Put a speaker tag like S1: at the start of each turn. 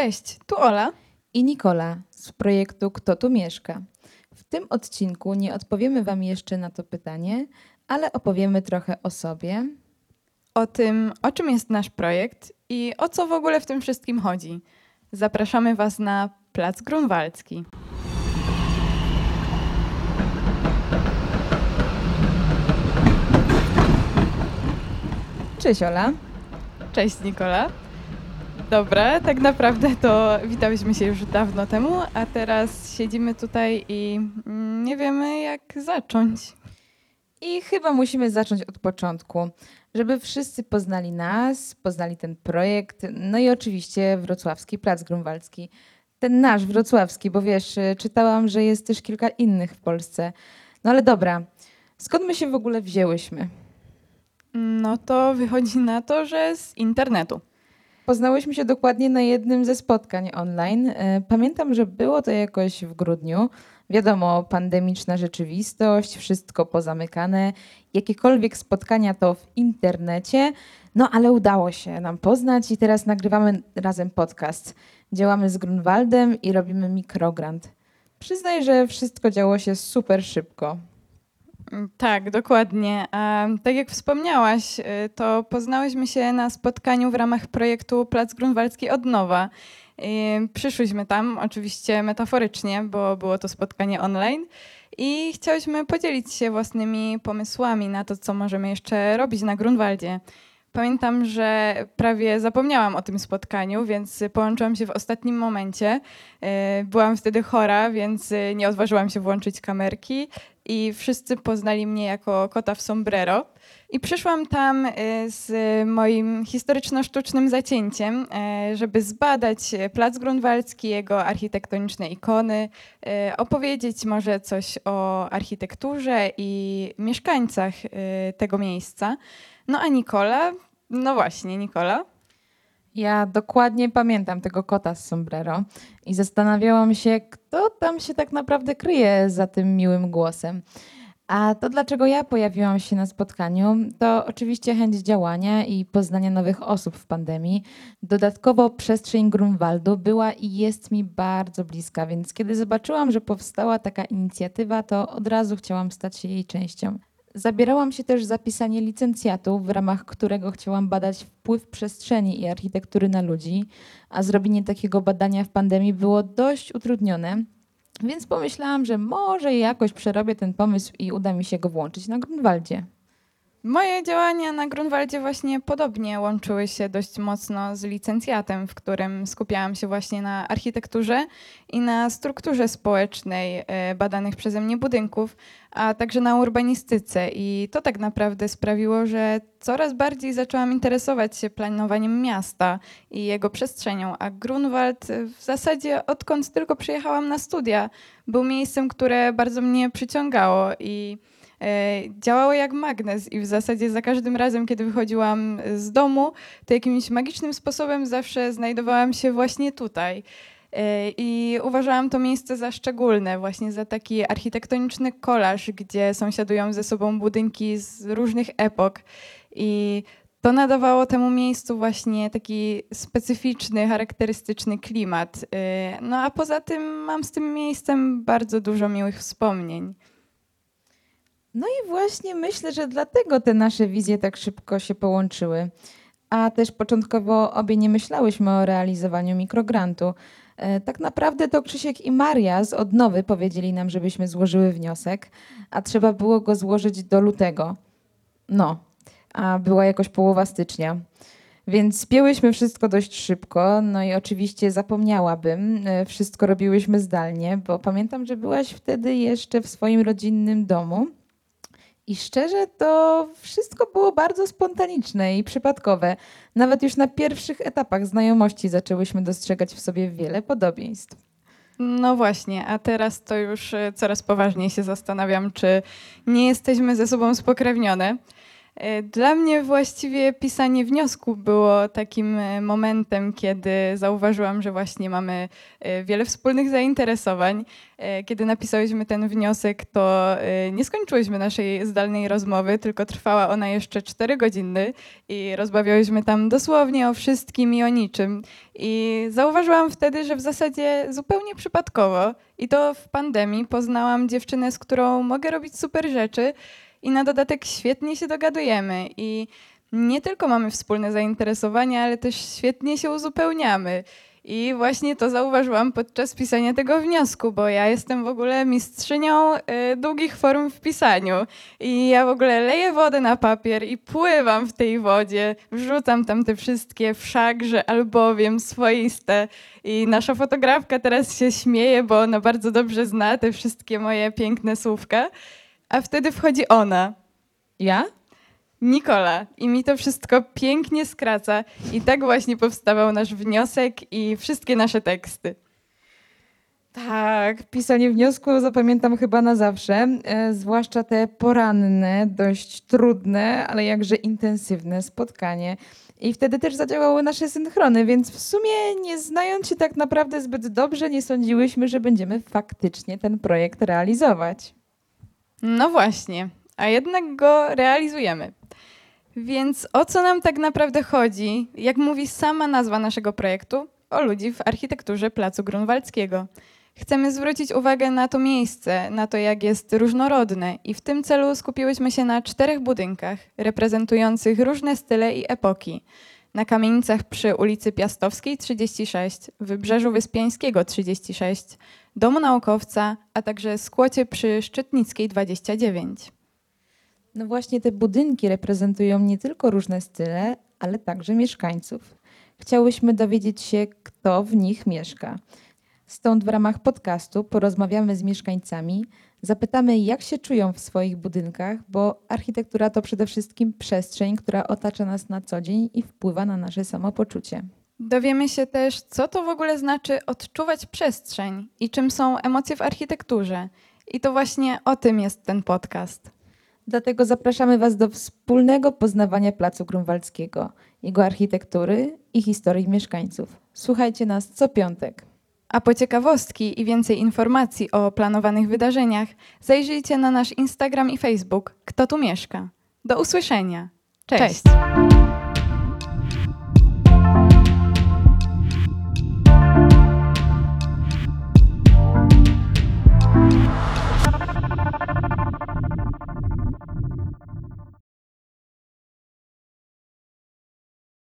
S1: Cześć, tu Ola.
S2: i Nikola z projektu Kto tu mieszka. W tym odcinku nie odpowiemy Wam jeszcze na to pytanie, ale opowiemy trochę o sobie.
S1: O tym, o czym jest nasz projekt i o co w ogóle w tym wszystkim chodzi. Zapraszamy Was na Plac Grunwaldzki.
S2: Cześć Ola.
S1: Cześć Nikola. Dobra, tak naprawdę to witałyśmy się już dawno temu, a teraz siedzimy tutaj i mm, nie wiemy jak zacząć.
S2: I chyba musimy zacząć od początku, żeby wszyscy poznali nas, poznali ten projekt, no i oczywiście Wrocławski Plac Grunwaldzki. Ten nasz wrocławski, bo wiesz, czytałam, że jest też kilka innych w Polsce. No ale dobra, skąd my się w ogóle wzięłyśmy?
S1: No to wychodzi na to, że z internetu.
S2: Poznałyśmy się dokładnie na jednym ze spotkań online. E, Pamiętam, że było to jakoś w grudniu. Wiadomo, pandemiczna rzeczywistość, wszystko pozamykane, jakiekolwiek spotkania to w internecie. No ale udało się nam poznać i teraz nagrywamy razem podcast. Działamy z Grunwaldem i robimy mikrogrant. Przyznaj, że wszystko działo się super szybko.
S1: Tak, dokładnie. A tak jak wspomniałaś, y, to poznałyśmy się na spotkaniu w ramach projektu Plac Grunwaldzki od nowa. Przyszłyśmy tam, oczywiście metaforycznie, bo było to spotkanie online i chciałyśmy podzielić się własnymi pomysłami na to, co możemy jeszcze robić na Grunwaldzie. Pamiętam, że prawie zapomniałam o tym spotkaniu, więc połączyłam się w ostatnim momencie. Y, Byłam wtedy chora, więc nie odważyłam się włączyć kamerki i wszyscy poznali mnie jako kota w sombrero. I przyszłam tam y, z moim historyczno-sztucznym zacięciem, y, żeby zbadać Plac Grunwaldzki, jego architektoniczne ikony, y, opowiedzieć może coś o architekturze i mieszkańcach tego miejsca. No a Nikola, no właśnie, Nikola.
S2: Ja dokładnie pamiętam tego kota z sombrero i zastanawiałam się, kto tam się tak naprawdę kryje za tym miłym głosem. A to, dlaczego ja pojawiłam się na spotkaniu, to oczywiście chęć działania i poznania nowych osób w pandemii. Dodatkowo przestrzeń Grunwaldu była i jest mi bardzo bliska, więc kiedy zobaczyłam, że powstała taka inicjatywa, to od razu chciałam stać się jej częścią. Zabierałam się też za pisanie licencjatu, w ramach którego chciałam badać wpływ przestrzeni i architektury na ludzi, a zrobienie takiego badania w pandemii było dość utrudnione, więc pomyślałam, że może jakoś przerobię ten pomysł i uda mi się go włączyć na Grunwaldzie.
S1: Moje działania na Grunwaldzie właśnie podobnie łączyły się dość mocno z licencjatem, w którym skupiałam się właśnie na architekturze i na strukturze społecznej e, badanych przeze mnie budynków, a także na urbanistyce. I to tak naprawdę sprawiło, że coraz bardziej zaczęłam interesować się planowaniem miasta i jego przestrzenią, a Grunwald w zasadzie odkąd tylko przyjechałam na studia, był miejscem, które bardzo mnie przyciągało i działało jak magnes i w zasadzie za każdym razem, kiedy wychodziłam z domu, to jakimś magicznym sposobem zawsze znajdowałam się właśnie tutaj. E, I uważałam to miejsce za szczególne, właśnie za taki architektoniczny kolaż, gdzie sąsiadują ze sobą budynki z różnych epok. I to nadawało temu miejscu właśnie taki specyficzny, charakterystyczny klimat. E, No a poza tym mam z tym miejscem bardzo dużo miłych wspomnień.
S2: No i właśnie myślę, że dlatego te nasze wizje tak szybko się połączyły. A też początkowo obie nie myślałyśmy o realizowaniu mikrograntu. E, Tak naprawdę to Krzysiek i Maria z odnowy powiedzieli nam, żebyśmy złożyły wniosek, a trzeba było go złożyć do lutego. No, a była jakoś połowa stycznia. Więc spięłyśmy wszystko dość szybko, no i oczywiście zapomniałabym, e, wszystko robiłyśmy zdalnie, bo pamiętam, że byłaś wtedy jeszcze w swoim rodzinnym domu. I szczerze, to wszystko było bardzo spontaniczne i przypadkowe. Nawet już na pierwszych etapach znajomości zaczęłyśmy dostrzegać w sobie wiele podobieństw.
S1: No właśnie, a teraz to już e, coraz poważniej się zastanawiam, czy nie jesteśmy ze sobą spokrewnione. E, Dla mnie właściwie pisanie wniosku było takim e, momentem, kiedy zauważyłam, że właśnie mamy e, wiele wspólnych zainteresowań. Kiedy napisałyśmy ten wniosek, to nie skończyłyśmy naszej zdalnej rozmowy, tylko trwała ona jeszcze 4 godziny i rozmawiałyśmy tam dosłownie o wszystkim i o niczym. I zauważyłam wtedy, że w zasadzie zupełnie przypadkowo i to w pandemii poznałam dziewczynę, z którą mogę robić super rzeczy i na dodatek świetnie się dogadujemy i nie tylko mamy wspólne zainteresowania, ale też świetnie się uzupełniamy. I właśnie to zauważyłam podczas pisania tego wniosku, bo ja jestem w ogóle mistrzynią y, długich form w pisaniu. I ja w ogóle leję wodę na papier i pływam w tej wodzie, wrzucam tam te wszystkie wszakże, albowiem, swoiste. I nasza fotografka teraz się śmieje, bo ona bardzo dobrze zna te wszystkie moje piękne słówka. A wtedy wchodzi ona,
S2: Ja?
S1: Nikola, i mi to wszystko pięknie skraca. I tak właśnie powstawał nasz wniosek i wszystkie nasze teksty.
S2: Tak, pisanie wniosku zapamiętam chyba na zawsze, e, zwłaszcza te poranne, dość trudne, ale jakże intensywne spotkanie. I wtedy też zadziałały nasze synchrony, więc w sumie nie znając się tak naprawdę zbyt dobrze, nie sądziłyśmy, że będziemy faktycznie ten projekt realizować.
S1: No właśnie, a jednak go realizujemy. Więc o co nam tak naprawdę chodzi? Jak mówi sama nazwa naszego projektu, o ludzi w architekturze Placu Grunwaldzkiego. Chcemy zwrócić uwagę na to miejsce, na to jak jest różnorodne i w tym celu skupiłyśmy się na czterech budynkach reprezentujących różne style i epoki. Na kamienicach przy ulicy Piastowskiej 36, Wybrzeżu Wyspiańskiego 36, Domu Naukowca, a także skłocie przy Szczytnickiej 29.
S2: No właśnie te budynki reprezentują nie tylko różne style, ale także mieszkańców. Chciałyśmy dowiedzieć się, kto w nich mieszka. Stąd w ramach podcastu porozmawiamy z mieszkańcami, zapytamy, jak się czują w swoich budynkach, bo architektura to przede wszystkim przestrzeń, która otacza nas na co dzień i wpływa na nasze samopoczucie.
S1: Dowiemy się też, co to w ogóle znaczy odczuwać przestrzeń i czym są emocje w architekturze. I to właśnie o tym jest ten podcast.
S2: Dlatego zapraszamy Was do wspólnego poznawania Placu Grunwaldzkiego, jego architektury i historii mieszkańców. Słuchajcie nas co piątek.
S1: A po ciekawostki i więcej informacji o planowanych wydarzeniach, zajrzyjcie na nasz Instagram i Facebook Kto tu mieszka. Do usłyszenia. Cześć.
S2: Cześć.